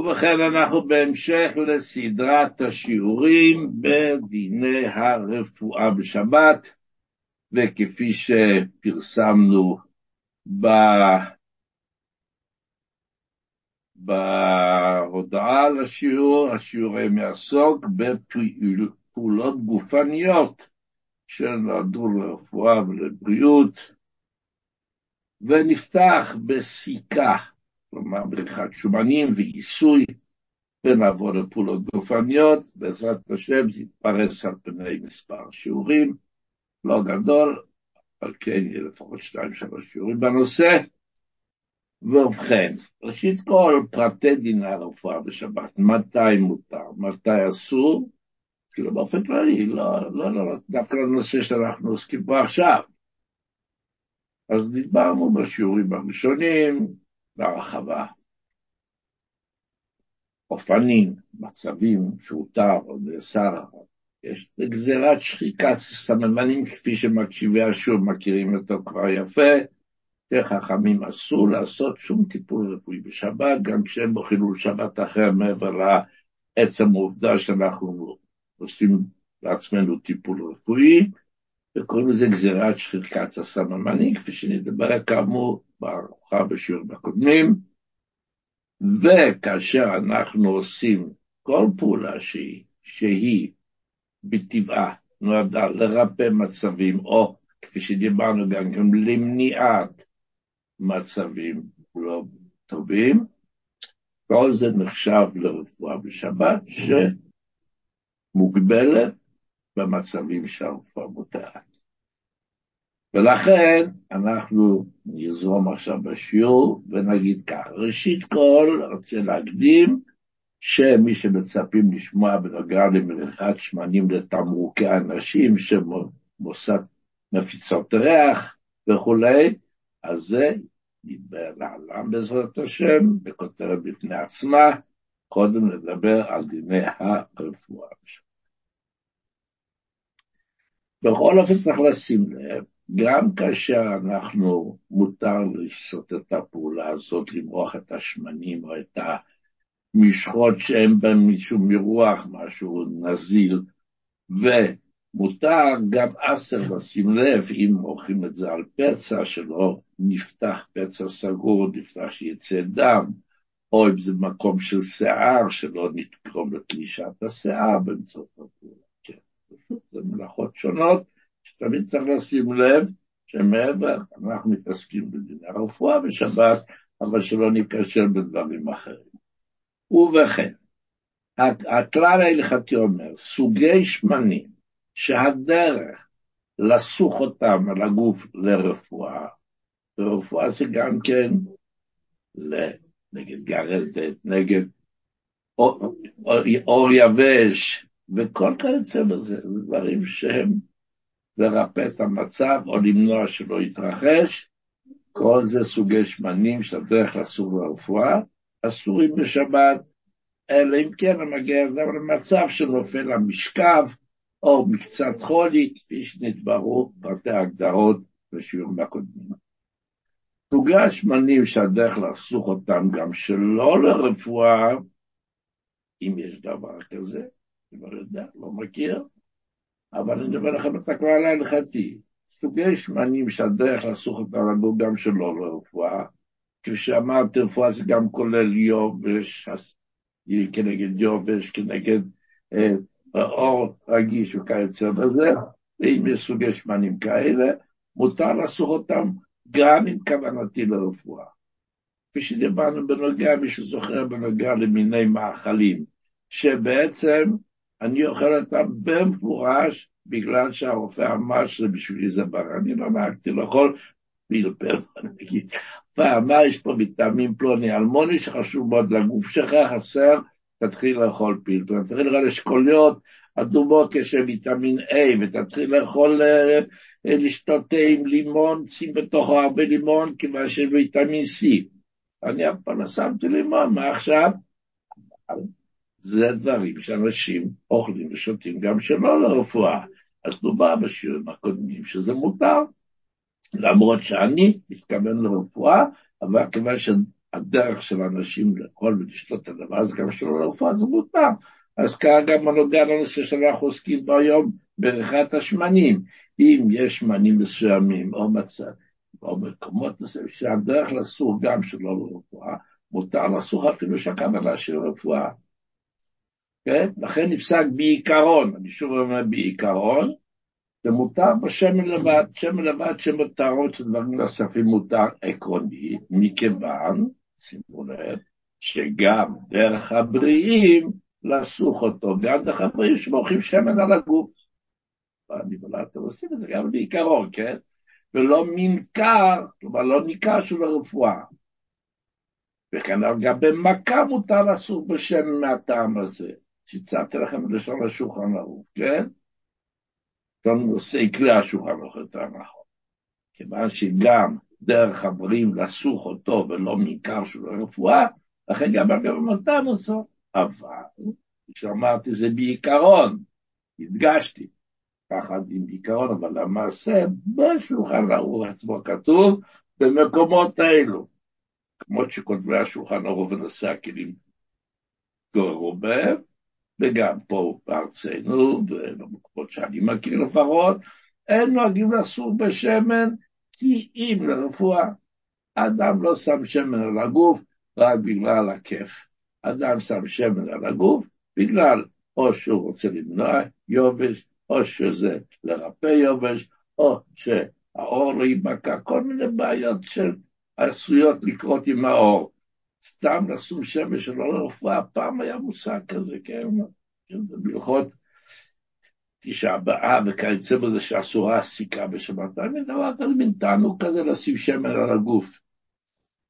ובכן אנחנו בהמשך לסדרת השיעורים בדיני הרפואה בשבת, וכפי שפרסמנו ב... בהודעה על השיעור, השיעור יעסוק בפעולות גופניות שנועדו לרפואה ולבריאות, ונפתח בסיכה. כלומר בריחת שומנים ועיסוי, ונעבור לפעולות גופניות, בעזרת השם זה יתפרס על פני מספר שיעורים, לא גדול, אבל כן יהיה לפחות שתיים שלוש שיעורים בנושא. ובכן, ראשית כל, פרטי דיני הרפואה בשבת, מתי מותר, מתי אסור, כאילו באופן כללי, לא, לא, לא, דווקא לנושא שאנחנו עוסקים בו עכשיו. אז דיברנו בשיעורים הראשונים, בהרחבה. אופנים, מצבים שהותר או נאסר, יש גזירת שחיקת סממנים כפי שמקשיבי השוב מכירים אותו כבר יפה, שחכמים אסור לעשות שום טיפול רפואי בשבת, גם כשהם בו חילול שבת אחר מעבר לעצם העובדה שאנחנו עושים לעצמנו טיפול רפואי, וקוראים לזה גזירת שחיקת הסממנים, כפי שנדבר כאמור בארוחה בשיעורים הקודמים, וכאשר אנחנו עושים כל פעולה שהיא, שהיא בטבעה נועדה לרפא מצבים, או כפי שדיברנו גם כן, למניעת מצבים לא טובים, כל זה נחשב לרפואה בשבת שמוגבלת במצבים שהרפואה מותרת. ולכן אנחנו נזרום עכשיו בשיעור ונגיד כך, ראשית כל, רוצה להקדים שמי שמצפים לשמוע בנוגע למריחת שמנים לתמרוקי אנשים שמוסד מפיצות ריח וכולי, אז זה נדבר לעולם בעזרת השם, בכותרת בפני עצמה, קודם נדבר על דיני הרפואה. בכל אופן צריך לשים לב גם כאשר אנחנו, מותר לעשות את הפעולה הזאת, למרוח את השמנים או את המשחות שאין בהם משום מרוח, משהו נזיל, ומותר גם אסר לשים לב, אם מורחים את זה על פצע, שלא נפתח פצע סגור, נפתח שיצא דם, או אם זה מקום של שיער, שלא נתקרום לתלישת השיער באמצעות הפעולה. כן, זה מלאכות שונות. שתמיד צריך לשים לב שמעבר, אנחנו מתעסקים בדיני הרפואה בשבת, אבל שלא ניכשל בדברים אחרים. ובכן, הכלל ההלכתי אומר, סוגי שמנים שהדרך לסוך אותם על הגוף לרפואה, ורפואה זה גם כן נגד גרדת, נגד אור, אור, אור יבש, וכל כיוצא בזה, דברים שהם לרפא את המצב או למנוע שלא יתרחש. כל זה סוגי שמנים שהדרך אסור לרפואה, אסורים בשבת, אלא אם כן המגיע אדם למצב שנופל למשכב או מקצת חולי, כפי שנתבררו פרטי ההגדרות בשיעורים הקודמים. סוגי השמנים שהדרך לחסוך אותם גם שלא לרפואה, אם יש דבר כזה, אני לא יודע, לא מכיר, אבל אני מדבר לכם את הכלל ההלכתי. סוגי שמנים שהדרך לסוך אותם לגור גם שלא לרפואה. כפי שאמרתי, רפואה זה גם כולל יובש, כנגד יובש, כנגד אה, אור רגיש וכיוצא בזה, ואם יש סוגי שמנים כאלה, מותר לסוך אותם גם עם כוונתי לרפואה. כפי שדיברנו בנוגע, מי שזוכר בנוגע למיני מאכלים, שבעצם אני אוכל אותם במפורש, בגלל שהרופא אמר שזה בשבילי זה ברע. אני לא נהגתי לאכול פלפל, נגיד. ואמר, יש פה ויטמין פלוני אלמוני שחשוב מאוד לגוף שלך, חסר, תתחיל לאכול פלפל. תתחיל לאכול אשכוליות אדומות, יש ויטמין A, ותתחיל לאכול, אה, לשתות תה עם לימון, שים בתוכו הרבה לימון, כיוון שיש ויטמין C. אני אף פעם לא שמתי לימון, מה עכשיו? זה דברים שאנשים אוכלים ושותים גם שלא לרפואה. אז דובר בשיעורים הקודמים שזה מותר, למרות שאני מתכוון לרפואה, אבל כיוון הדרך של אנשים לאכול ולשתות את הדבר הזה, גם שלא לרפואה זה מותר. אז כרגע מנוגע לנושא שאנחנו עוסקים בו היום, בריחת השמנים. אם יש שמנים מסוימים או מצב, או מקומות מסוימים, שהדרך לסור גם שלא לרפואה, מותר לסור אפילו שהכוונה של רפואה. כן? לכן נפסק בעיקרון, אני שוב אומר בעיקרון, זה מותר בשמן לבד, שמן לבד שמותרות של דברים נוספים מותר עקרוני, מכיוון, שימו לב, שגם דרך הבריאים לסוך אותו, גם דרך הבריאים שמורחים שמן על הגוף. אני אומר, אתם עושים את זה גם בעיקרון, כן? ולא מנכר, כלומר לא ניכר של הרפואה. וכן על גבי מכה מותר לסוך בשם מהטעם הזה. ציטטתי לכם בלשון השולחן ערוך, כן? נושא כלי השולחן ערוך יותר נכון. כיוון שגם דרך הבריאים לסוך אותו ולא מעיקר של הרפואה, לכן גם אגב אותם אותו. אבל, כשאמרתי זה בעיקרון, הדגשתי, ככה עם בעיקרון, אבל למעשה בשולחן ערוך עצמו כתוב במקומות האלו, כמו שכותבי השולחן ערוך ונושא הכלים גוררו בהם, וגם פה בארצנו, ובמקומות שאני מכיר לפחות, אין נוהגים לסור בשמן, כי אם לרפואה, אדם לא שם שמן על הגוף רק בגלל הכיף. אדם שם שמן על הגוף בגלל או שהוא רוצה למנוע יובש, או שזה לרפא יובש, או שהאור לא ייבקע, כל מיני בעיות שעשויות לקרות עם האור. סתם לשים שמש שלא לרפואה, פעם היה מושג כזה, כן? כן זה בהלכות תשעה באב וכיוצא בזה שאסורה הסיכה בשבת. אני דבר כזה, מין תענוג כזה לשים שמן על הגוף.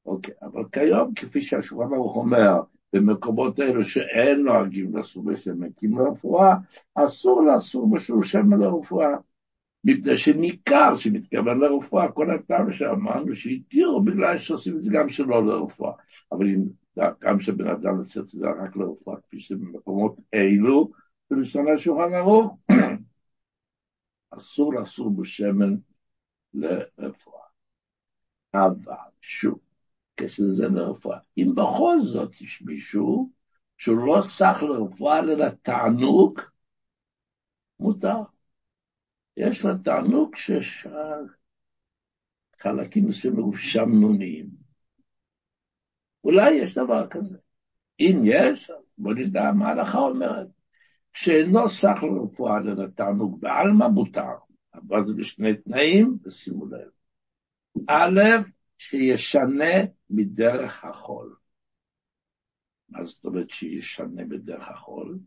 אוקיי, אבל כיום, כפי שהשולחן ערוך אומר, במקומות האלו שאין נוהגים לסור בשמן, כי לרפואה, אסור לאסור בשום שמן לרפואה. מפני שניכר שמתכוון לרפואה, כל הטעם שאמרנו שהתירו בגלל שעושים את זה גם שלא לרפואה. אבל אם גם שבן אדם עושה את זה רק לרפואה, כפי שבמקומות אילו, בלשון השולחן ערוך, אסור לאסור בשמן לרפואה. אבל שוב, כשזה לרפואה, אם בכל זאת יש מישהו שהוא לא סך לרפואה אלא לתענוג, מותר. יש לה תענוג שיש חלקים מסוימים שמנוניים. אולי יש דבר כזה. אם יש, בוא נדע מה ההלכה אומרת. שאינו סך לרפואה אלא בעלמא מותר, אבל זה בשני תנאים, ושימו לב. א', שישנה מדרך החול. מה זאת אומרת שישנה בדרך החול?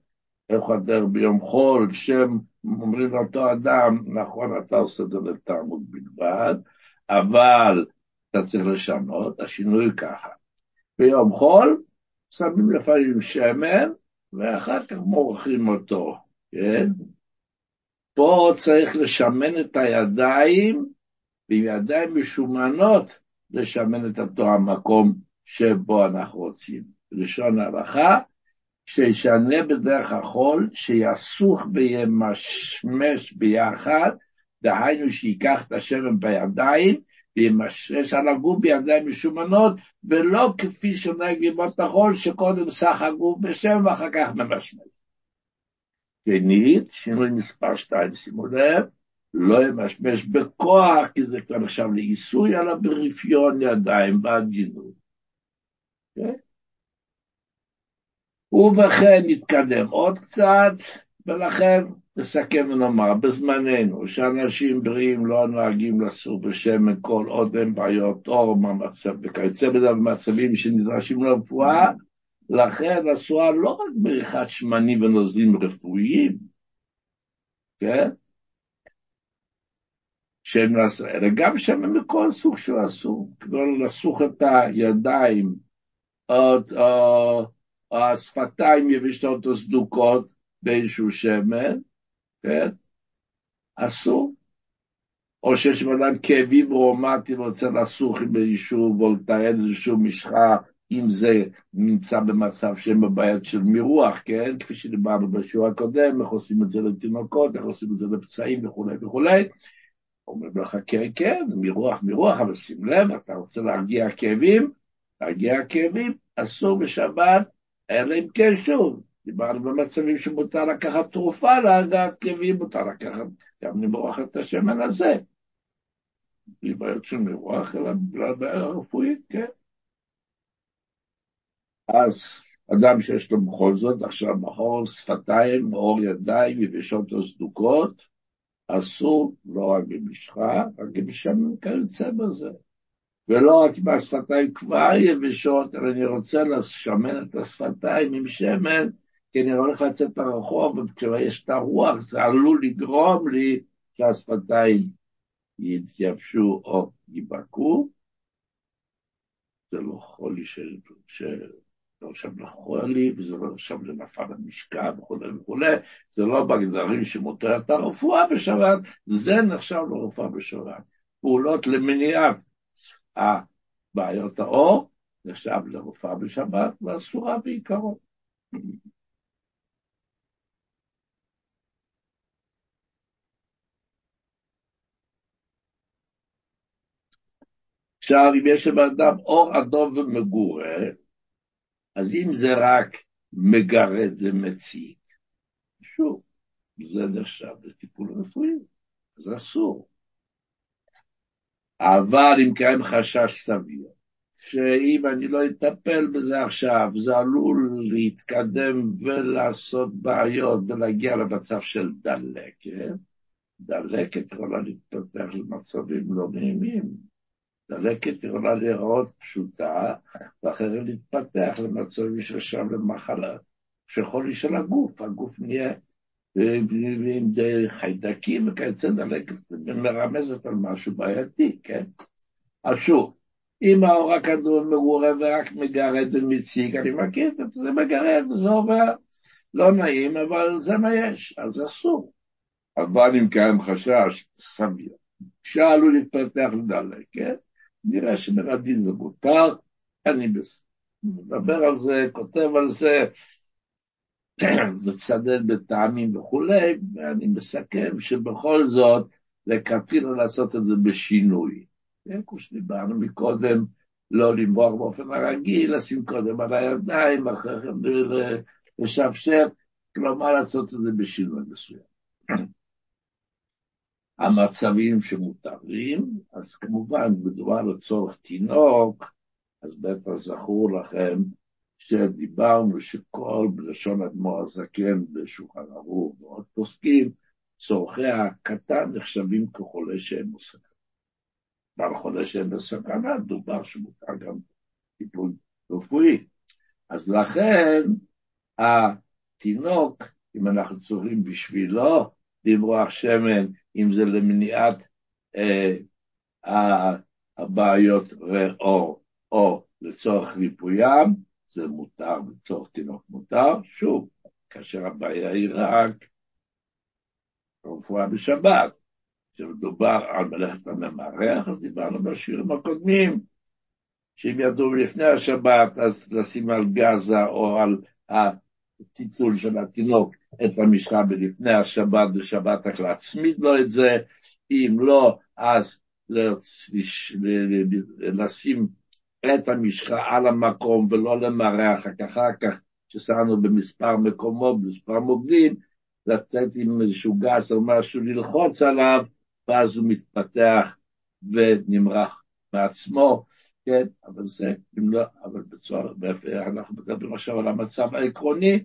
איך הדרך ביום חול, שם אומרים לאותו אדם, נכון, אתה עושה את זה לתעמוד בלבד, אבל אתה צריך לשנות, השינוי ככה. ביום חול שמים לפעמים שמן, ואחר כך מורחים אותו, כן? פה צריך לשמן את הידיים, ועם ידיים משומנות לשמן את אותו המקום שבו אנחנו רוצים. לשון ההלכה, שישנה בדרך החול, שיסוך וימשמש ביחד, דהיינו שייקח את השמן בידיים, וימשש על הגוף בידיים משומנות, ולא כפי שנהג לימות החול, שקודם סך הגוף בשם ואחר כך ממשמש. שנית, שינוי מספר 2, שימו לב, לא ימשמש בכוח, כי זה כבר נחשב לעיסוי, אלא ברפיון ידיים, בעדינות. Okay? כן? ובכן נתקדם עוד קצת, ולכן נסכם ונאמר, בזמננו, שאנשים בריאים לא נוהגים לסור בשמן כל עוד אין בעיות אור וכיוצא בזה במצבים שנדרשים לרפואה, לכן אסורה לא רק בריחת שמנים ונוזלים רפואיים, כן? שהם נעשו, אלא גם שמן מכל סוג שהוא אסור, כדי לסוך את הידיים, או, או, או השפתיים יבשות או סדוקות באיזשהו שמן, כן? אסור. או שיש בן כאבים רומטיים ורוצה לסוך עם איזשהו וולטאל, איזשהו משחה, אם זה נמצא במצב שהם בבעיות של מירוח, כן? כפי שדיברנו בשיעור הקודם, איך עושים את זה לתינוקות, איך עושים את זה לפצעים וכולי וכולי. אומרים לך, כן, כן, מירוח, מירוח, אבל שים לב, אתה רוצה להרגיע כאבים, להגיע כאבים, אסור בשבת, אלא אם כן שוב. דיברנו במצבים שמותר לקחת תרופה להגעת כאבים, מותר לקחת גם למרוח את השמן הזה. בלי בעיות של מרוח, אלא בגלל בעיה רפואית, כן. אז אדם שיש לו בכל זאת עכשיו מחור שפתיים, מאור ידיים, יבשות או סדוקות, אסור לא רק במשחה, רק בשמן כיוצא בזה. ולא רק אם השפתיים כבר יבשות, אלא אני רוצה לשמן את השפתיים עם שמן, כי אני הולך לצאת לרחוב, וכשיש את הרוח, זה עלול לגרום לי שהשפתיים יתייבשו או ייבקעו. זה לא חולי של... לא נחשב לחולי, וזה לא נחשב לנפל המשקע וכולי וכולי, זה לא בגדרים שמותרת הרפואה בשבת, זה נחשב לרפואה בשבת. פעולות למניעת הבעיות האור, נחשב לרפואה בשבת, ואסורה בעיקרו. עכשיו, אם יש לבן אדם אור אדום ומגורה, אז אם זה רק מגרד ומציק, שוב, זה נחשב לטיפול רפואי, זה אסור. אבל אם קיים חשש סביר, שאם אני לא אטפל בזה עכשיו, זה עלול להתקדם ולעשות בעיות ולהגיע למצב של דלקת, דלקת יכולה להתפתח למצבים לא נעימים. דלקת יכולה להיראות פשוטה, ואחרי להתפתח למצבים של שם למחלה, שחולי של הגוף, הגוף נהיה עם חיידקים וכיוצא דלקת מרמזת על משהו בעייתי, כן? אז שוב, אם האור הכדור מעורר ורק מגרד ומציג, אני מכיר את זה, מגרד, זה עובר לא נעים, אבל זה מה יש, אז אסור. אבל אם קיים חשש סביר, שעלול להתפתח לדלקת, כן? נראה הדין זה מותר, אני מדבר על זה, כותב על זה, מצדד בטעמים וכולי, ואני מסכם שבכל זאת, לכתחילה לעשות את זה בשינוי. כמו שדיברנו מקודם, לא למרוח באופן הרגיל, לשים קודם על הידיים, אחרי כן לשפשף, כלומר לעשות את זה בשינוי מסוים. המצבים שמותרים, אז כמובן מדובר לצורך תינוק, אז בטח זכור לכם שדיברנו שכל בלשון אדמו"ר הזקן בשולחן ערוך ועוד פוסקים, צורכי הקטן נחשבים כחולה שאין בו סכנה. ועל חולה שאין בו סכנה דובר שמותר גם טיפול רפואי. אז לכן התינוק, אם אנחנו צורכים בשבילו למרוח שמן, אם זה למניעת אה, הבעיות ריאור או לצורך ריפוים, זה מותר, לצורך תינוק מותר. שוב, כאשר הבעיה היא רק רפואה בשבת, כשמדובר על מלאכת הממרח, אז דיברנו בשיעורים הקודמים, שאם ידעו לפני השבת, אז לשים על גזה או על הטיטול של התינוק את המשחה בלפני השבת, בשבת רק להצמיד לו את זה, אם לא, אז לשים את המשחה על המקום ולא למרח, רק אחר כך, ששמנו במספר מקומות, במספר מוקדים, לתת עם איזשהו גס או משהו, ללחוץ עליו, ואז הוא מתפתח ונמרח מעצמו, כן, אבל זה, אם לא, אבל בצורה, אנחנו מדברים עכשיו על המצב העקרוני,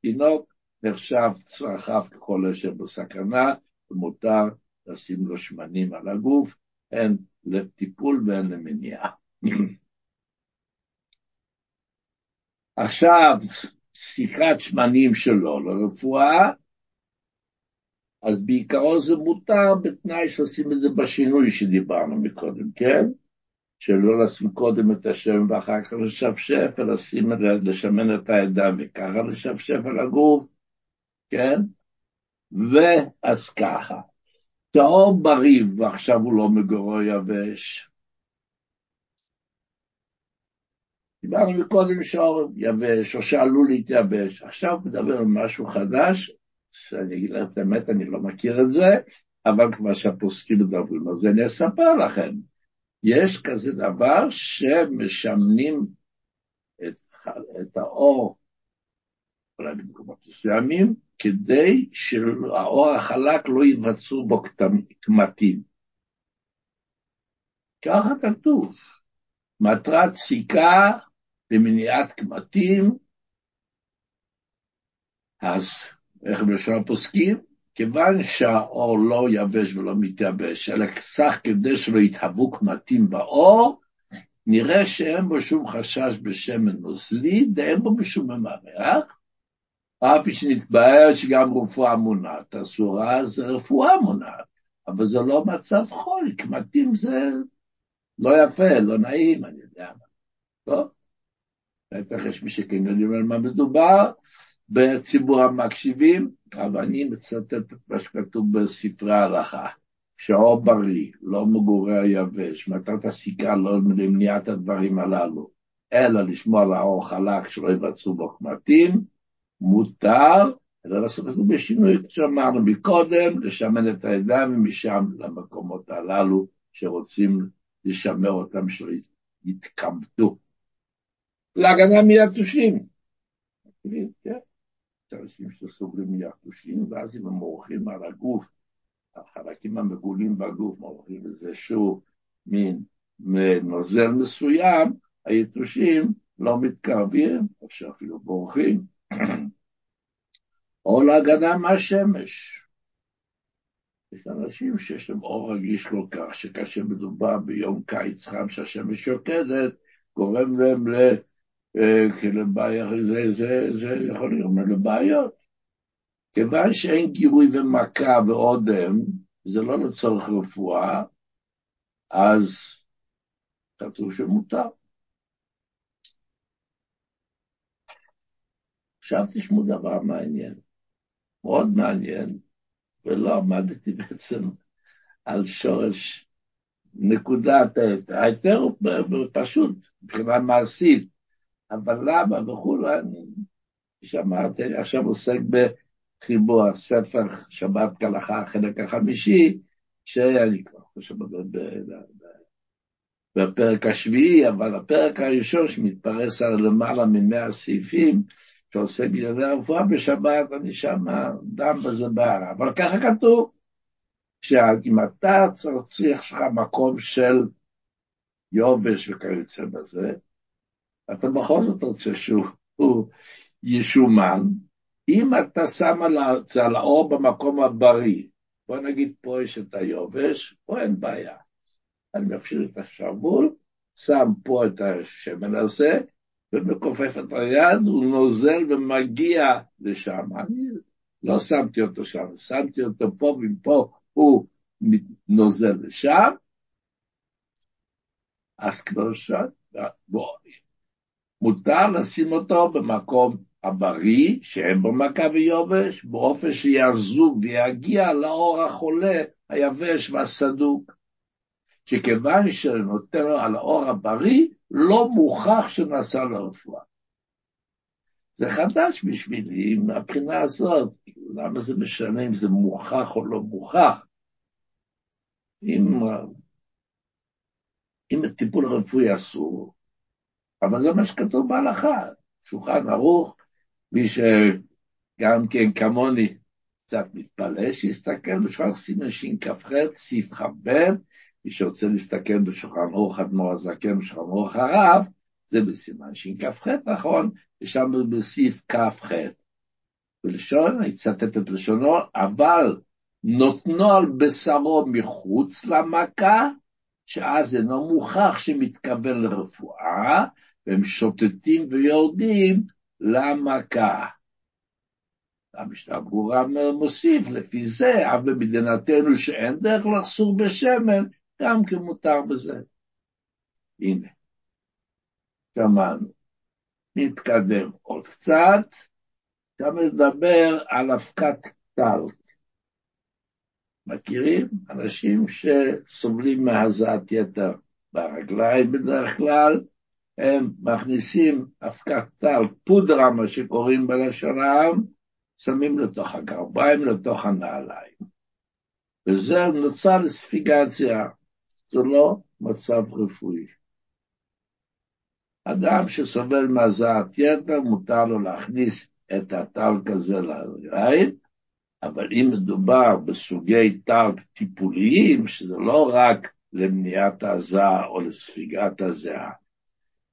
תינוק נחשב צרכיו ככל אשר בסכנה, ומותר לשים לו שמנים על הגוף, הן לטיפול והן למניעה. עכשיו, שיחת שמנים שלו לרפואה, אז בעיקרו זה מותר בתנאי שעושים את זה בשינוי שדיברנו מקודם, כן? שלא לשים קודם את השם ואחר כך לשפשף, אלא לשים, לשמן את הידיים וככה לשפשף על הגוף, כן? ואז ככה, טהור בריב, ועכשיו הוא לא מגורו יבש. דיברנו מקודם שאור יבש, או שעלול להתייבש. עכשיו מדבר על משהו חדש, שאני אגיד לך את האמת, אני לא מכיר את זה, אבל כמו שהפוסקים מדברים על זה, אני אספר לכם. יש כזה דבר שמשמנים את האור, אולי במקומות מסוימים, כדי שהאור החלק לא ייווצרו בו קמטים. ככה כתוב, מטרת סיכה למניעת קמטים, אז איך בלשון הפוסקים? כיוון שהאור לא יבש ולא מתייבש, אלא סך כדי שלא יתהוו קמטים באור, נראה שאין בו שום חשש בשמן נוזלי, ואין בו בשום ממרח, אף פי שנתבהר שגם רפואה מונעת אסורה, זה רפואה מונעת, אבל זה לא מצב חול, קמטים זה לא יפה, לא נעים, אני יודע מה. טוב? בטח יש מי שכן יודעים על מה מדובר בציבור המקשיבים, אבל אני מצטט את מה שכתוב בספרי ההלכה, שהאור בריא, לא מגורי היבש, מטרת הסיכה לא למניעת הדברים הללו, אלא לשמור על האור חלק שלא יבצעו בו קמטים, מותר, אלא לעשות את זה בשינוי, כפי שאמרנו מקודם, לשמן את הידיים ומשם למקומות הללו שרוצים לשמר אותם שלא יתקמטו. להגנה מיתושים. כן, אנשים שסובלים מיתושים, ואז אם הם מורחים על הגוף, החלקים המגולים בגוף, מורחים איזה שהוא מין נוזל מסוים, היתושים לא מתקרבים, או שאפילו בורחים. או להגנה מהשמש. יש אנשים שיש להם אור רגיש כל כך, שכאשר מדובר ביום קיץ חם שהשמש שוקדת, גורם להם לבעיה, זה, זה, זה יכול לגרום לבעיות. כיוון שאין גירוי ומכה ואודם, זה לא לצורך רפואה, אז כתוב שמותר. עכשיו תשמעו דבר מעניין, מאוד מעניין, ולא עמדתי בעצם על שורש נקודת ההיתר. פשוט, מבחינה מעשית, אבל למה וכולי, אני אני עכשיו עוסק בחיבור הספר שבת כהלכה, החלק החמישי, שאני כבר חושב בפרק השביעי, אבל הפרק הראשון שמתפרס על למעלה ממאה סעיפים, שעושה בענייני הרפואה בשבת, אני שם דם בזה בערה. אבל ככה כתוב, שאם אתה צריך לך מקום של יובש וכיוצא בזה, אתה בכל זאת רוצה שהוא ישומן, אם אתה שם על האור במקום הבריא, בוא נגיד פה יש את היובש, פה אין בעיה. אני מפשיל את השרוול, שם פה את השמן הזה, ומכופף את היד, הוא נוזל ומגיע לשם. אני לא שמתי אותו שם, שמתי אותו פה, ומפה הוא נוזל לשם. אז כבר שם, מותר לשים אותו במקום הבריא, שאין בו מכה ויובש, באופן שיזוג ויגיע לאור החולה, היבש והסדוק. שכיוון שנותן לו על האור הבריא, לא מוכח שנעשה לרפואה. זה חדש בשבילי, מהבחינה הזאת, למה זה משנה אם זה מוכח או לא מוכח? אם, אם הטיפול הרפואי אסור, אבל זה מה שכתוב בהלכה, שולחן ערוך, מי שגם כן כמוני קצת מתפלא, שיסתכל בשולחן סימן שכ"ח, סעיף כ"ב, מי שרוצה להסתכל בשולחן אורך אדמו"ר הזקן, בשולחן אורך הרב, זה בסימן שכ"ח, נכון, ושם בסעיף כ"ח. בלשון, אני אצטט את לשונו, אבל נותנו על בשרו מחוץ למכה, שאז אינו מוכח שמתכוון לרפואה, והם שוטטים ויורדים למכה. המשנה ברורה מוסיף, לפי זה, אף במדינתנו שאין דרך לחסור בשמן, גם כן מותר בזה. הנה, שמענו. נתקדם עוד קצת, גם נדבר על אבקת טל. מכירים? אנשים שסובלים מהזעת יתר ברגליים בדרך כלל, הם מכניסים אבקת טל, פודרה, מה שקוראים בלשון העם, שמים לתוך הגרביים, לתוך הנעליים. וזה נוצר לספיגציה. זה לא מצב רפואי. אדם שסובל מהזעת יתר, מותר לו להכניס את הטלק הזה לרגליים, אבל אם מדובר בסוגי טלק טיפוליים, שזה לא רק למניעת הזעה או לספיגת הזעה,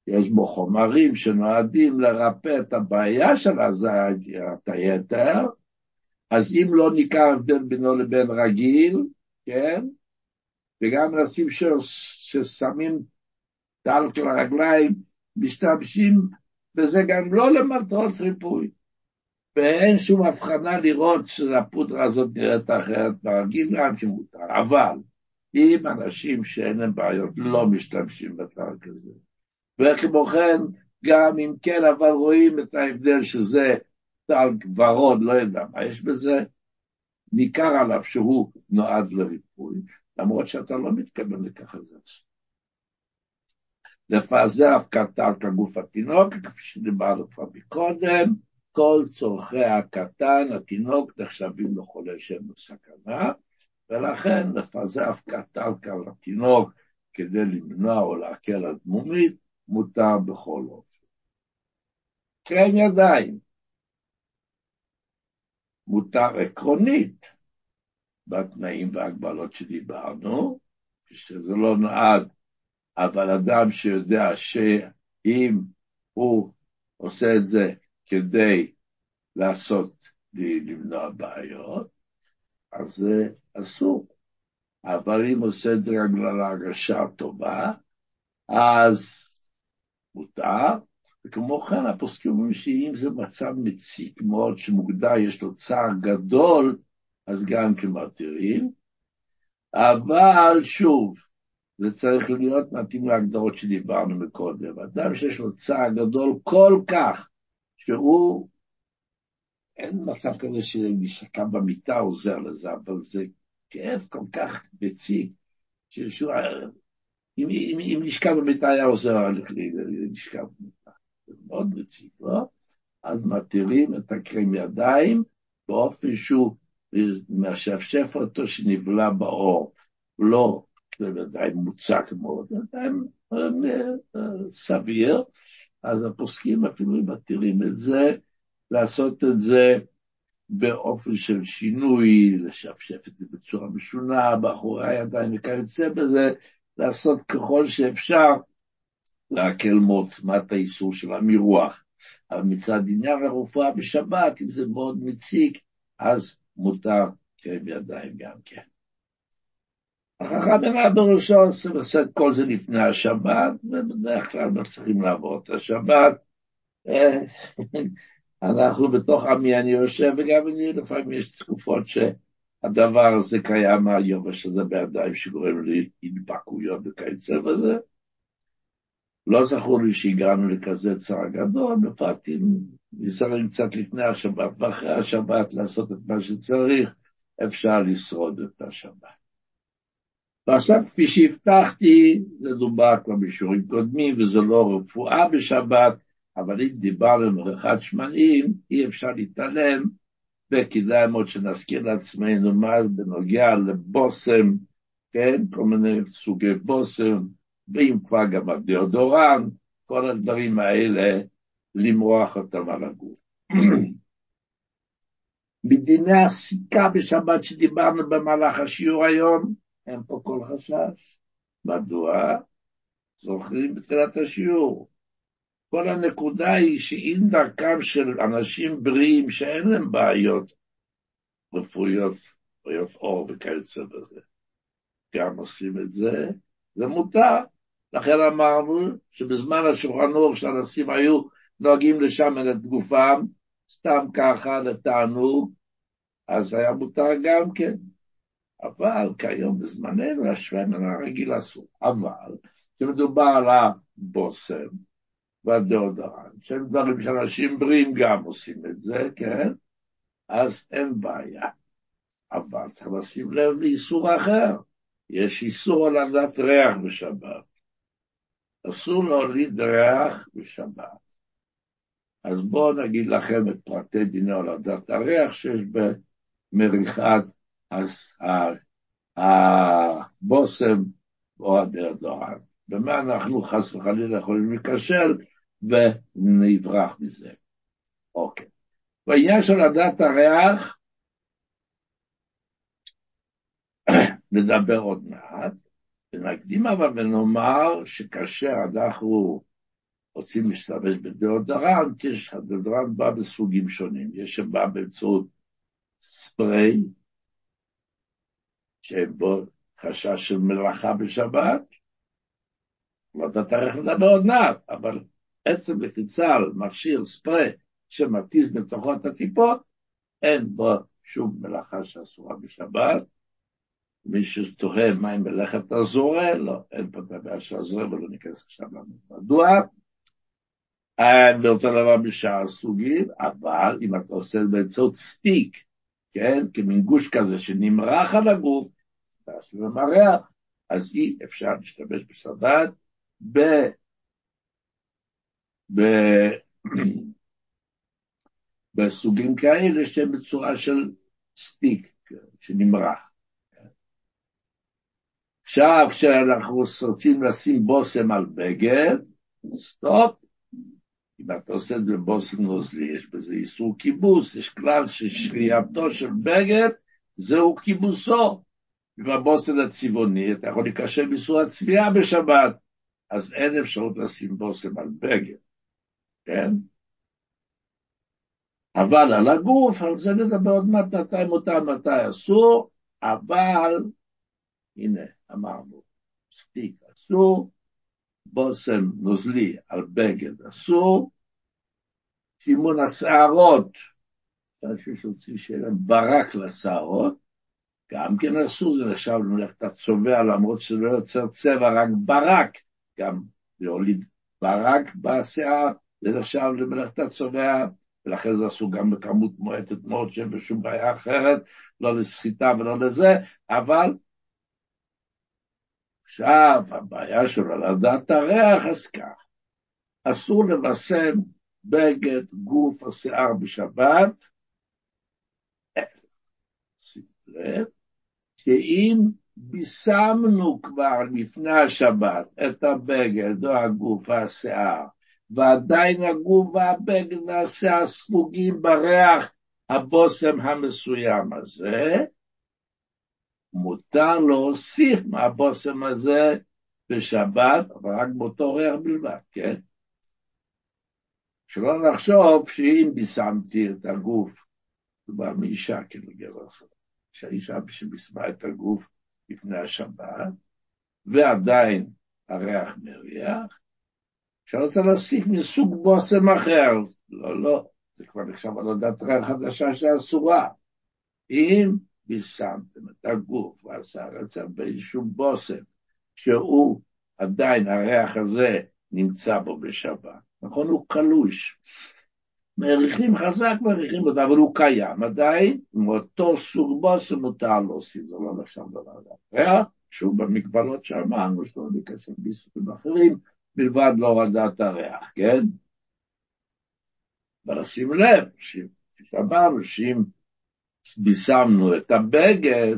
יש בו חומרים שנועדים לרפא את הבעיה של הזעת היתר, אז אם לא ניכר הבדל בינו לבין רגיל, כן, וגם אנשים ששמים טלק לרגליים, משתמשים בזה גם לא למטרות ריפוי. ואין שום הבחנה לראות שהפודרה הזאת נראית אחרת ברגיל, גם שמותר. אבל אם אנשים שאין להם בעיות לא משתמשים בטלק הזה, וכמו כן, גם אם כן, אבל רואים את ההבדל שזה טלק ורוד, לא יודע מה יש בזה, ניכר עליו שהוא נועד לריפוי, למרות שאתה לא מתכוון לכך את זה. לפזר הפקדת הגוף התינוק, כפי שדיברנו כבר מקודם, כל צורכי הקטן, התינוק, נחשבים לחולה שם בסכנה, ולכן לפזר הפקדת התינוק כדי למנוע או להקל על דמומית, מותר בכל אופן. כן ידיים, מותר עקרונית, בתנאים והגבלות שדיברנו, שזה לא נועד אבל אדם שיודע שאם הוא עושה את זה כדי לעשות, למנוע בעיות, אז זה אסור. אבל אם עושה את זה רק בגלל ההרגשה הטובה, אז מותר. וכמו כן, הפוסקים אומרים שאם זה מצב מציק מאוד, שמוגדר, יש לו צער גדול, אז גם כמתירים. אבל שוב, זה צריך להיות מתאים להגדרות שדיברנו מקודם. אדם שיש לו צער גדול כל כך, שהוא, אין מצב כזה שנשקע במיטה עוזר לזה, אבל זה כאב כל כך מציג, שהוא, אם, נשכב במיטה היה עוזר לשכב במיטה. זה מאוד מציג, לא? אז מתירים את הקרם ידיים באופן שהוא משפשף אותו שנבלע באור. לא זה ודאי מוצק מאוד, זה ודאי סביר, אז הפוסקים אפילו מתירים את זה, לעשות את זה באופן של שינוי, לשפשף את זה בצורה משונה, באחורי הידיים וכיוצא בזה, לעשות ככל שאפשר להקל מעוצמת האיסור של המרוח. אבל מצד עניין הרפואה בשבת, אם זה מאוד מציק, אז מותר קרם ידיים גם כן. החכם הראה בראשו עושה את כל זה לפני השבת, ובדרך כלל מצליחים לעבור את השבת. אנחנו בתוך עמי אני יושב, וגם אני לפעמים יש תקופות שהדבר הזה קיים היובש הזה בידיים שגורם להתבקעויות וכיוצא בזה. לא זכור לי שהגענו לכזה צער גדול, בפרט אם נזהרים קצת לפני השבת ואחרי השבת לעשות את מה שצריך, אפשר לשרוד את השבת. ועכשיו, כפי שהבטחתי, זה דובר כבר בשיעורים קודמים, וזה לא רפואה בשבת, אבל אם דיברנו על מריחת שמנים, אי אפשר להתעלם, וכדאי מאוד שנזכיר לעצמנו מה בנוגע לבושם, כן, כל מיני סוגי בושם, ואם כבר גם הדיאודורן, כל הדברים האלה, למרוח אותם על הגוף. מדיני הסיכה בשבת שדיברנו במהלך השיעור היום, אין פה כל חשש. מדוע? זוכרים בתחילת השיעור. כל הנקודה היא שאם דרכם של אנשים בריאים שאין להם בעיות רפואיות, בעיות אור וכיוצא בזה, גם עושים את זה, זה מותר. לכן אמרנו שבזמן השולחן אור שאנשים היו נוהגים לשם את גופם, סתם ככה לתענוג, אז היה מותר גם כן. אבל כיום בזמננו השמן הרגיל אסור. אבל כשמדובר על הבושם והדאודורן, שהם דברים שאנשים בריאים גם עושים את זה, כן? אז אין בעיה. אבל צריך לשים לב לאיסור אחר. יש איסור על הולדת ריח בשבת. אסור להוליד ריח בשבת. אז בואו נגיד לכם את פרטי דיני הולדת הריח שיש במריחת הבושם או הדרדורן. במה אנחנו חס וחלילה יכולים להיכשל ונברח מזה. אוקיי. בעניין של לדעת הריח, נדבר עוד מעט, ונקדים אבל ונאמר שכאשר אנחנו רוצים להשתמש בדאודורנט, יש, הדאודורנט בא בסוגים שונים, יש שבא באמצעות ספרי, שבו חשש של מלאכה בשבת, לא יודעת איך לדבר עוד מעט, אבל עצם לחיצה על מכשיר ספרי שמתיז בתוכו את הטיפות, אין בו שום מלאכה שאסורה בשבת. מי שתוהה מה עם מלאכת הזורע, לא, אין פה דבר של הזורע ולא ניכנס עכשיו לנו. מדוע? ואותו דבר בשאר הסוגים, אבל אם אתה עושה את באמצעות סטיק, כן, כמין גוש כזה שנמרח על הגוף, ועשו למרח, אז אי אפשר להשתמש בשבת ב... בסוגים כאלה שהם בצורה של סטיק, שנמרח. עכשיו, כשאנחנו רוצים לשים בושם על בגד, סטופ, אם אתה עושה את זה בבושם נוזלי, יש בזה איסור כיבוס, יש כלל ששרייתו של בגד זהו כיבוסו. ובבושם הצבעוני אתה יכול להיקשר באיסור הצביעה בשבת, אז אין אפשרות לשים בושם על בגד, כן? אבל על הגוף, על זה נדבר עוד מעט מתי מותר, מתי אסור, אבל, הנה, אמרנו, סטיק אסור, בושם נוזלי על בגד אסור, שימון השערות, אנשים שרוצים שיהיה להם ברק לשערות, גם כן אסור, זה נחשב למלאכת הצובע, למרות שלא יוצר צבע, רק ברק, גם להוליד ברק בשיער, זה נחשב למלאכת הצובע, ולכן זה אסור גם בכמות מועטת מאוד, שאין בשום בעיה אחרת, לא לסחיטה ולא לזה, אבל עכשיו הבעיה שלו לדעת הריח, אז כך, אסור לבשם בגד, גוף או שיער בשבת, שאם בישמנו כבר לפני השבת את הבגד או הגוף והשיער, ועדיין הגוף והבגד והשיער ספוגים בריח הבושם המסוים הזה, מותר להוסיף מהבושם הזה בשבת, אבל רק באותו ריח בלבד, כן? שלא לחשוב שאם בישמתי את הגוף, מדובר מאישה כאילו גבר שהאישה שבישמה את הגוף לפני השבת, ועדיין הריח מריח, שרוצה להוסיף מסוג בושם אחר. לא, לא, זה כבר נחשב על ריח חדשה שאסורה. אם בישמתם את הגוף ועשה רצה באיזשהו בושם, שהוא עדיין הריח הזה נמצא בו בשבת, נכון? הוא קלוש. מעריכים חזק, מעריכים אותו, אבל הוא קיים עדיין, עם אותו סוג בושם מותר להוסיף, זה לא נחשב דבר ריח, שוב במגבלות שאמרנו, שלא בקשר ביסוקים אחרים, מלבד להורדת הריח, כן? אבל שים לב, שאמרנו שאם בישמנו את הבגד,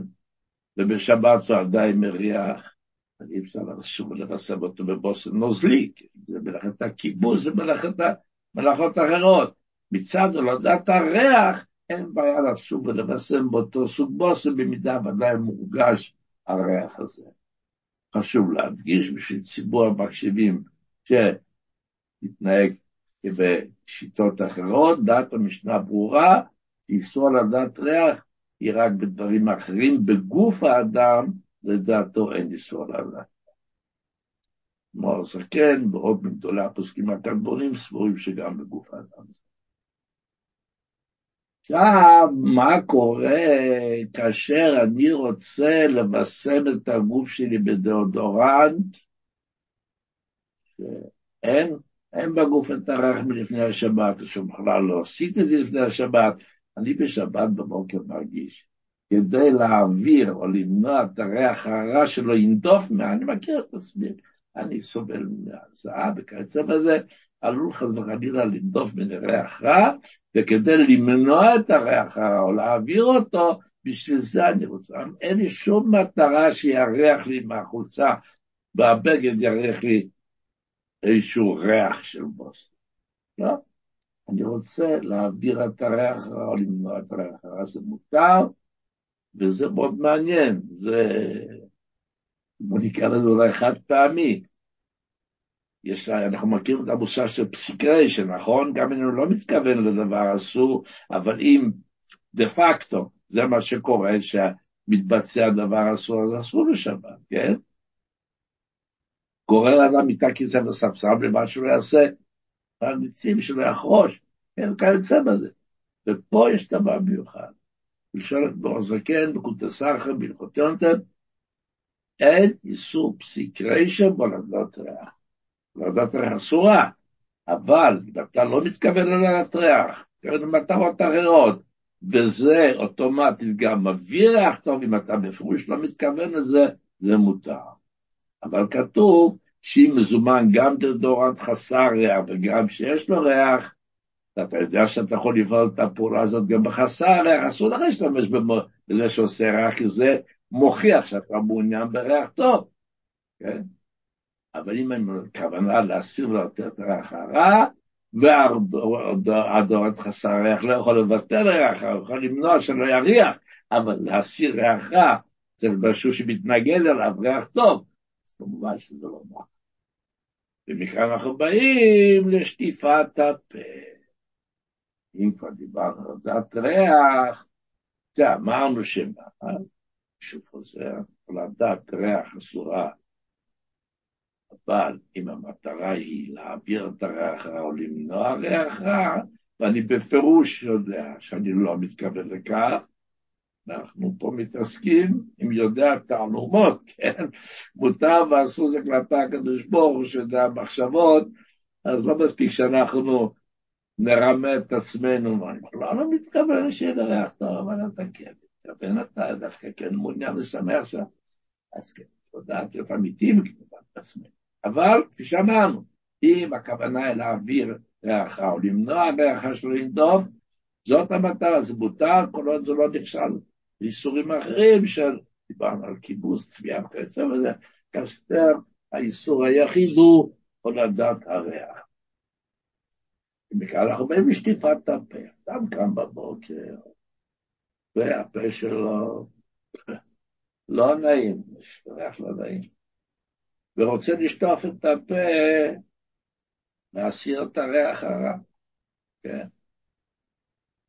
ובשבת הוא עדיין מריח, אז אי אפשר שוב לבשם אותו בבושם נוזלי, זה מלאכת הכיבוש, זה מלאכת מלאכות אחרות. מצד הולדת הריח, אין בעיה לשוב ולבשם באותו סוג בושם, במידה ודאי מורגש הריח הזה. חשוב להדגיש בשביל ציבור המקשיבים שהתנהג בשיטות אחרות, דעת המשנה ברורה, איסור לדעת ריח היא רק בדברים אחרים, בגוף האדם לדעתו אין איסור לדעת. מואר זקן ועוד מגדולי הפוסקים הקדמונים סבורים שגם בגוף האדם. עכשיו, מה קורה כאשר אני רוצה לבשם את הגוף שלי בדאודורנט, שאין אין בגוף את הריח מלפני השבת, או שבכלל לא עשיתי את זה לפני השבת, אני בשבת בבוקר מרגיש, כדי להעביר או למנוע את הריח הרע שלו ינדוף מה, אני מכיר את עצמי, אני סובל מהזעה וכיוצא בזה, עלול חס וחלילה לנדוף מן ריח רע, וכדי למנוע את הריח הרע או להעביר אותו, בשביל זה אני רוצה, אין לי שום מטרה שירח לי מהחולצה והבגד יריח לי איזשהו ריח של בוס. לא, אני רוצה להעביר את הריח הרע או למנוע את הריח הרע, זה מותר, וזה מאוד מעניין, זה, בוא נקרא לזה אולי חד פעמי. יש, אנחנו מכירים את המושג של פסיקריישן, נכון? גם אם הוא לא מתכוון לדבר אסור, אבל אם דה פקטו זה מה שקורה, שמתבצע דבר אסור, אז אסור לשבת, כן? גורר אדם מיטה כיסא וספסל למה שהוא יעשה, הניצים שלו יחרוש, כן, כיוצא בזה. ופה יש דבר מיוחד. בלשון בור זקן, בקוטה סחר, בהלכות יונטב, אין איסור פסיקריישן בולדות ריח. בולדות ריח אסורה, אבל אתה לא מתכוון לולדת ריח, מתכוון למטרות אחרות, וזה אוטומטית גם מביא ריח טוב, אם אתה בפירוש לא מתכוון לזה, זה מותר. אבל כתוב שאם מזומן גם דאודורנט חסר ריח וגם שיש לו ריח, אתה יודע שאתה יכול לפעול את הפעולה הזאת גם בחסר ריח, אסור לך להשתמש בזה שעושה ריח, כי זה מוכיח שאתה מעוניין בריח טוב, כן? אבל אם אין כוונה להסיר ולתת ריח הרע, והדורת חסר ריח לא יכול לבטל ריח רע, הוא יכול למנוע שלא יריח, אבל להסיר ריח רע, זה משהו שמתנגד אליו, ריח טוב, אז כמובן שזה לא נוח. ומכאן אנחנו באים לשטיפת הפה. אם כבר דיברנו על דת ריח, זה אמרנו שמה, שוב חוזר, על הדת ריח אסורה. אבל אם המטרה היא להעביר את הריח רע או למנוע ריח רע, ואני בפירוש יודע שאני לא מתכוון לכך, אנחנו פה מתעסקים עם יודע תעלומות, כן? מותר ואסור זה כלפי הקדוש ברוך הוא שיודע המחשבות, אז לא מספיק שאנחנו נרמה את עצמנו, אני בכלל לא מתכוון שיהיה לריח טוב, אבל אתה כן מתכוון, אתה דווקא כן מעוניין ושמח שם, אז כן, תודעת להיות אמיתיים כמובן עצמנו. אבל, כפי שאמרנו, אם הכוונה היא להעביר ריח רע או למנוע ריח שלו לנדוב, זאת המטרה, זה מותר, כל עוד זה לא נכשל ואיסורים אחרים של, דיברנו על כיבוס, צביעה וכיוצא וזה, כאשר האיסור היחיד הוא הולדת הריח. ומכאן אנחנו באים לשטיפת הפה. אדם קם בבוקר, והפה שלו לא נעים, יש ריח לא נעים, ורוצה לשטוף את הפה, להסיר את הריח הרע, כן?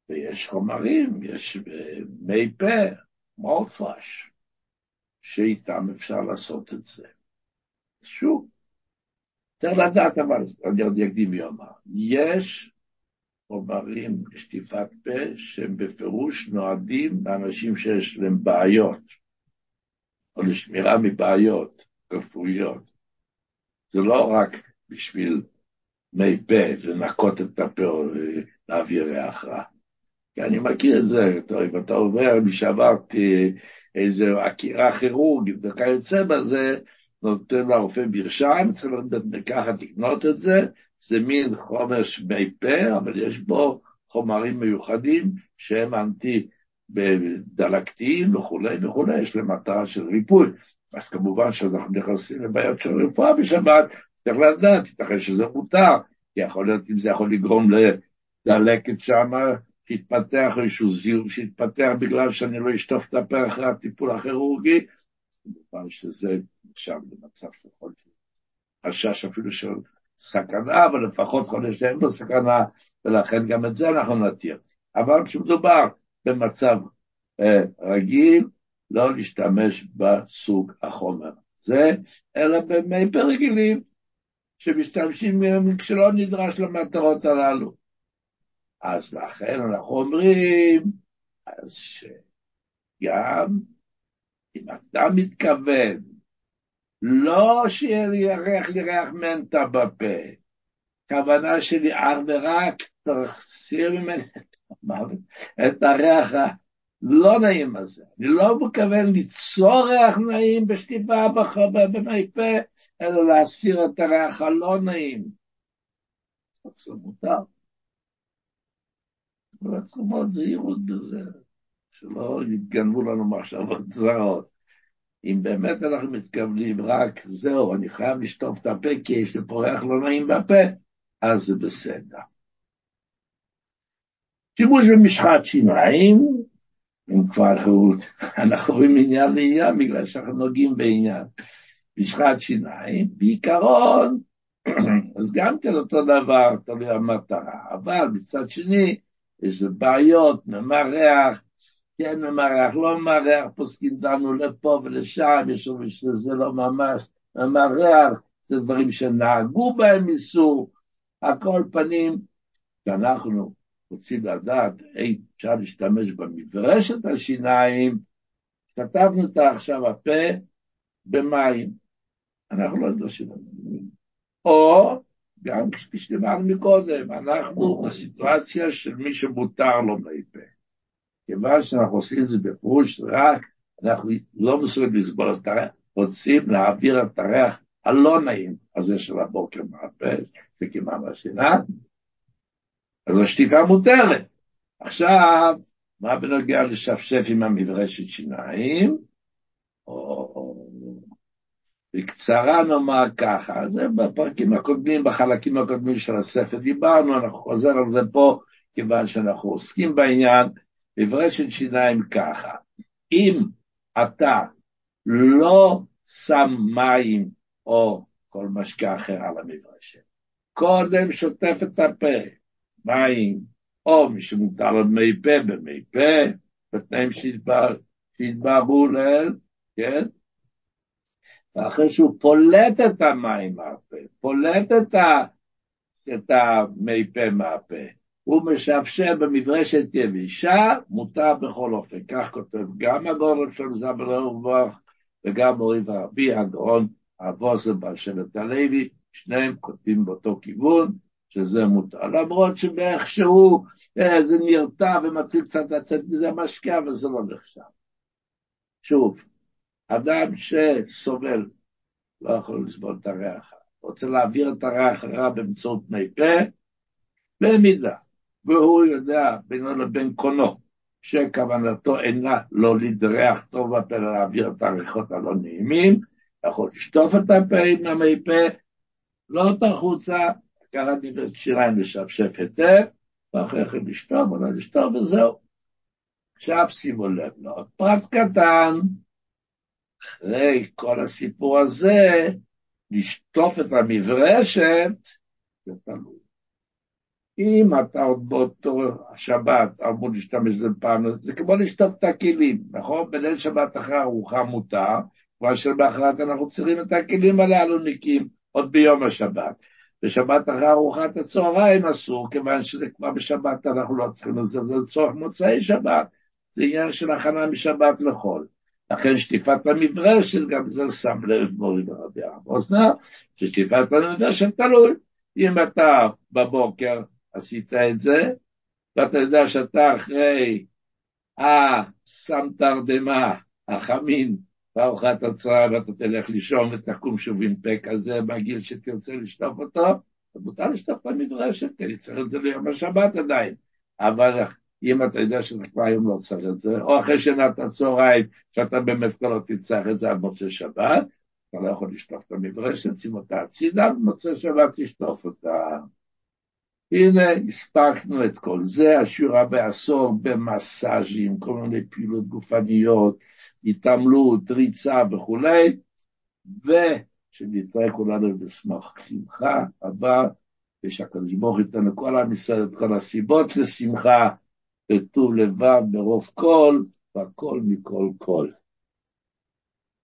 ויש חומרים, יש מי פה, מורטפש, שאיתם אפשר לעשות את זה. שוב, צריך לדעת, אבל אני עוד אקדים ואומר, יש חומרים לשטיפת פה שהם בפירוש נועדים לאנשים שיש להם בעיות, או לשמירה מבעיות רפואיות. זה לא רק בשביל מי פה, לנקות את הפה או להעביר ריח רע. כי אני מכיר את זה, אם אתה אומר, מי שעברתי איזו עקירה כירורגית וכיוצא בזה, נותן לרופא מרשם, צריך מרקחת לקנות את זה, זה מין חומר שמי פה, אבל יש בו חומרים מיוחדים שהם אנטי דלקתיים וכולי וכולי, יש להם מטרה של ריפוי. אז כמובן שאנחנו נכנסים לבעיות של רפואה בשבת, צריך לדעת, ייתכן שזה מותר, כי יכול להיות אם זה יכול לגרום לדלקת שמה, שהתפתח איזשהו זיהום שהתפתח בגלל שאני לא אשטוף את הפה אחרי הטיפול הכירורגי, כמובן שזה נחשב למצב של חולפי. חשש אפילו של סכנה, אבל לפחות חולה שאין לו סכנה, ולכן גם את זה אנחנו נתיר. אבל כשמדובר במצב אה, רגיל, לא להשתמש בסוג החומר זה, אלא במי פרגילים, שמשתמשים כשלא נדרש למטרות הללו. אז לכן אנחנו אומרים, אז שגם אם אתה מתכוון לא שירח לי ריח מנטה בפה, כוונה שלי אך ורק תחסיר ממני את הריח הלא נעים הזה. אני לא מתכוון ליצור ריח נעים בשטיפה במי פה, אלא להסיר את הריח הלא נעים. זה מותר. אבל צריכים מאוד זהירות בזה, שלא יתגנבו לנו מחשבות זרות. אם באמת אנחנו מתכוונים רק זהו, אני חייב לשטוף את הפה כי יש לי פה ריח לא נעים בפה, אז זה בסדר. שימוש במשחת שיניים, אם כבר אנחנו רואים עניין לעניין, בגלל שאנחנו נוגעים בעניין. משחת שיניים, בעיקרון, אז גם כן אותו דבר, תלוי המטרה, אבל מצד שני, יש בעיות, ממרח, כן ממרח, לא ממרח, פוסקים דנו לפה ולשם, יש אומרים שזה לא ממש ממרח, זה דברים שנהגו בהם איסור, הכל פנים, שאנחנו רוצים לדעת איך אפשר להשתמש במברשת השיניים, כתבנו אותה עכשיו הפה במים, אנחנו לא נדרשים למים. או, גם כפי שדיברנו מקודם, אנחנו בסיטואציה של מי שמותר לו מי פה. כיוון שאנחנו עושים את זה בפירוש רק, אנחנו לא מסוגלים לסבול את הריח, רוצים להעביר את הריח הלא נעים הזה של הבוקר מהפה, וכמעט השינה, אז השטיפה מותרת. עכשיו, מה בנוגע לשפשף עם המברשת שיניים? או בקצרה נאמר ככה, זה בפרקים הקודמים, בחלקים הקודמים של הספר דיברנו, אנחנו חוזר על זה פה, כיוון שאנחנו עוסקים בעניין, מברשת שיניים ככה, אם אתה לא שם מים או כל משקה אחר על המברשת, קודם שוטף את הפה, מים, או מי שמותר לו מי פה במי פה, בתנאים שהתבררו לעיל, כן? ואחרי שהוא פולט את המים מהפה, פולט את, ה, את המי פה מהפה, הוא משפשף במברשת יבישה, מותר בכל אופן. כך כותב גם הגאון של זבל אורבך וגם מורי ורבי הגאון אבוסם בעל שבט הלוי, שניהם כותבים באותו כיוון, שזה מותר. למרות שבאיכשהו אה, זה נרתע ומתחיל קצת לצאת מזה משקע, אבל זה לא נחשב. שוב, אדם שסובל, לא יכול לסבול את הריח, רוצה להעביר את הריח הרע באמצעות מי פה, במידה, והוא יודע בינו לבין קונו, שכוונתו אינה לא לדרח טוב בפה, אלא להעביר את הריחות הלא נעימים, יכול לשטוף את הפה עם המי פה, לא את החוצה, ככה נבאת שיריים לשפשף היטב, ואחרי כן לשטוף או לא לשטוף, וזהו. עכשיו שימו לב, לא פרט קטן, אחרי כל הסיפור הזה, לשטוף את המברשת, זה תלוי. אם אתה עוד באותו השבת אמור להשתמש בזה פעם, זה כמו לשטוף את הכלים, נכון? בליל שבת אחרי ארוחה מותר, כבר שבאחרת אנחנו צריכים את הכלים הללו נקיים עוד ביום השבת. בשבת אחרי ארוחת הצהריים אסור, כיוון שזה כבר בשבת אנחנו לא צריכים לזה, זה לצורך מוצאי שבת, זה עניין של הכנה משבת לחול. לכן שטיפת המברשת, גם זה שם לב מורי ורבי אוזנר, ששטיפת המברשת תלוי. אם אתה בבוקר עשית את זה, ואתה יודע שאתה אחרי הסם תרדמה, החמין, בארוחת הצהריים ואתה תלך לישון ותקום שוב עם פה כזה בגיל שתרצה לשטוף אותו, מותר לשטוף את המדרשת, כי אני צריך את זה ליום השבת עדיין. אבל אם אתה יודע שאתה כבר היום לא צריך את זה, או אחרי שנת הצהריים, שאתה באמת כבר לא תצטרך את זה עד מוצא שבת, אתה לא יכול לשטוף את המדרשת, שים אותה הצידה, ומוצא שבת תשטוף אותה. הנה, הספקנו את כל זה, השיעור הבא עשור במסאז'ים, כל מיני פעילות גופניות, התעמלות, ריצה וכולי, ושנתראה כולנו בשמחה הבא, ושהקדוש ברוך ייתן לכל עם ישראל את כל הסיבות לשמחה, בטוב לבב, ברוב כל, והכל מכל כל.